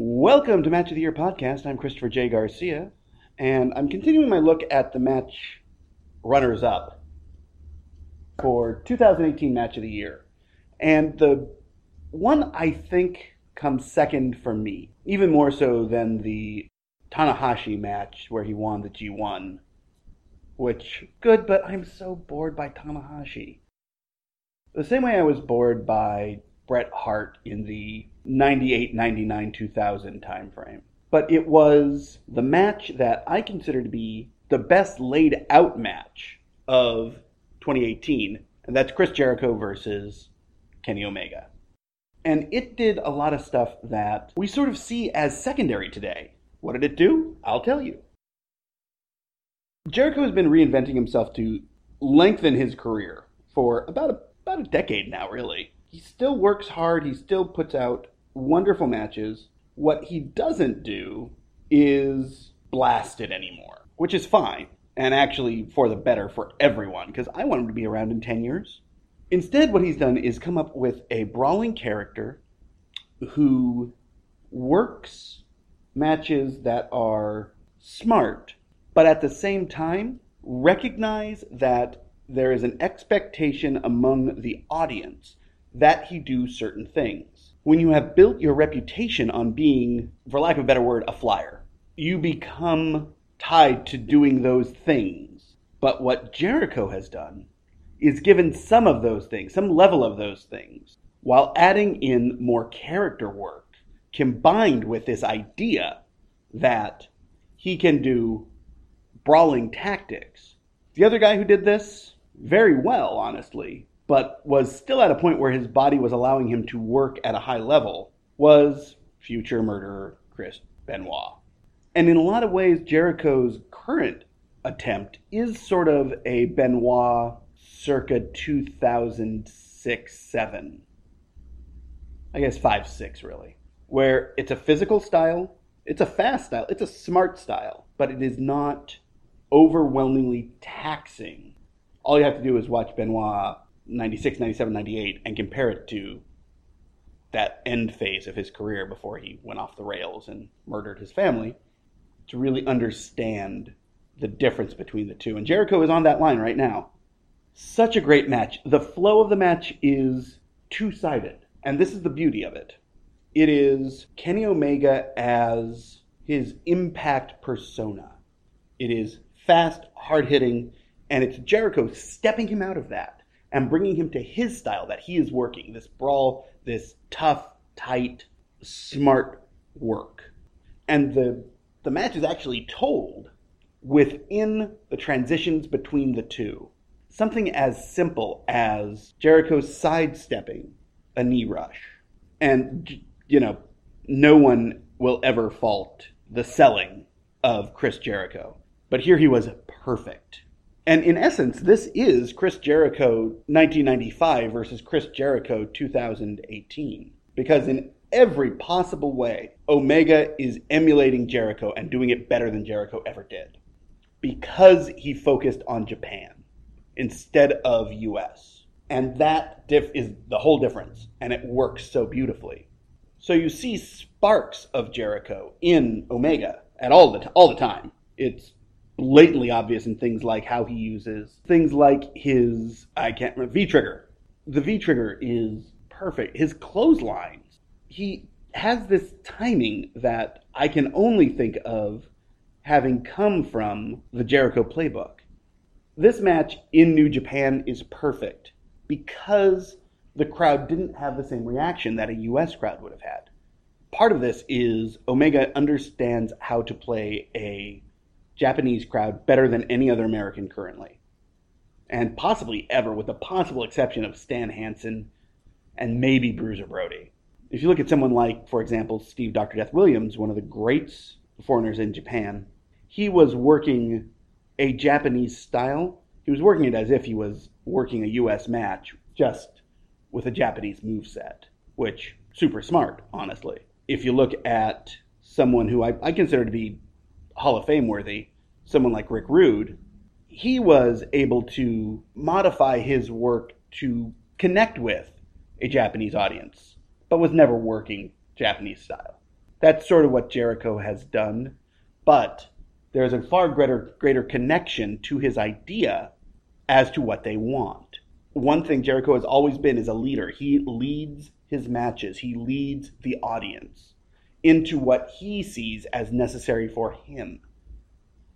Welcome to Match of the Year podcast. I'm Christopher J. Garcia, and I'm continuing my look at the match runners up for 2018 Match of the Year. And the one I think comes second for me, even more so than the Tanahashi match where he won the G1, which good, but I'm so bored by Tanahashi. The same way I was bored by Bret Hart in the 98, 99, 2000 timeframe. But it was the match that I consider to be the best laid out match of 2018, and that's Chris Jericho versus Kenny Omega. And it did a lot of stuff that we sort of see as secondary today. What did it do? I'll tell you. Jericho has been reinventing himself to lengthen his career for about a, about a decade now, really. He still works hard, he still puts out wonderful matches. What he doesn't do is blast it anymore, which is fine and actually for the better for everyone because I want him to be around in 10 years. Instead, what he's done is come up with a brawling character who works matches that are smart, but at the same time recognize that there is an expectation among the audience that he do certain things. When you have built your reputation on being, for lack of a better word, a flyer, you become tied to doing those things. But what Jericho has done is given some of those things, some level of those things, while adding in more character work combined with this idea that he can do brawling tactics. The other guy who did this very well, honestly, but was still at a point where his body was allowing him to work at a high level was future murderer Chris Benoit. And in a lot of ways, Jericho's current attempt is sort of a Benoit circa 2006 7. I guess 5 6, really. Where it's a physical style, it's a fast style, it's a smart style, but it is not overwhelmingly taxing. All you have to do is watch Benoit 96, 97, 98 and compare it to that end phase of his career before he went off the rails and murdered his family to really understand the difference between the two. And Jericho is on that line right now. Such a great match. The flow of the match is two sided, and this is the beauty of it. It is Kenny Omega as his impact persona. It is fast, hard hitting, and it's Jericho stepping him out of that and bringing him to his style that he is working this brawl, this tough, tight, smart work. And the, the match is actually told within the transitions between the two. Something as simple as Jericho sidestepping a knee rush. And, you know, no one will ever fault the selling of Chris Jericho. But here he was perfect. And in essence, this is Chris Jericho 1995 versus Chris Jericho 2018. Because in every possible way, Omega is emulating Jericho and doing it better than Jericho ever did. Because he focused on Japan instead of US. And that diff is the whole difference. And it works so beautifully. So you see sparks of Jericho in Omega at all the, t- all the time. It's blatantly obvious in things like how he uses things like his I can't remember V trigger. The V trigger is perfect. His clotheslines. He has this timing that I can only think of having come from the Jericho playbook. This match in New Japan is perfect because the crowd didn't have the same reaction that a US crowd would have had. Part of this is Omega understands how to play a Japanese crowd better than any other American currently. And possibly ever, with the possible exception of Stan Hansen and maybe Bruiser Brody. If you look at someone like, for example, Steve Dr. Death Williams, one of the great foreigners in Japan, he was working a Japanese style. He was working it as if he was working a US match, just with a Japanese move set, which super smart, honestly. If you look at someone who I, I consider to be Hall of Fame worthy, someone like Rick Rude, he was able to modify his work to connect with a Japanese audience, but was never working Japanese style. That's sort of what Jericho has done, but there's a far greater greater connection to his idea as to what they want. One thing Jericho has always been is a leader. He leads his matches. He leads the audience into what he sees as necessary for him.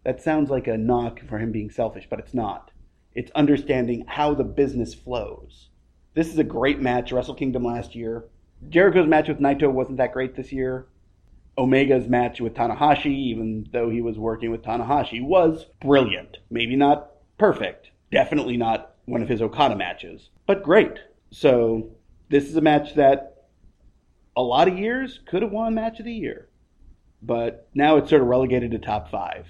That sounds like a knock for him being selfish, but it's not. It's understanding how the business flows. This is a great match, Wrestle Kingdom last year. Jericho's match with Naito wasn't that great this year. Omega's match with Tanahashi, even though he was working with Tanahashi, was brilliant. Maybe not perfect. Definitely not one of his Okada matches, but great. So this is a match that a lot of years could have won match of the year. But now it's sort of relegated to top five.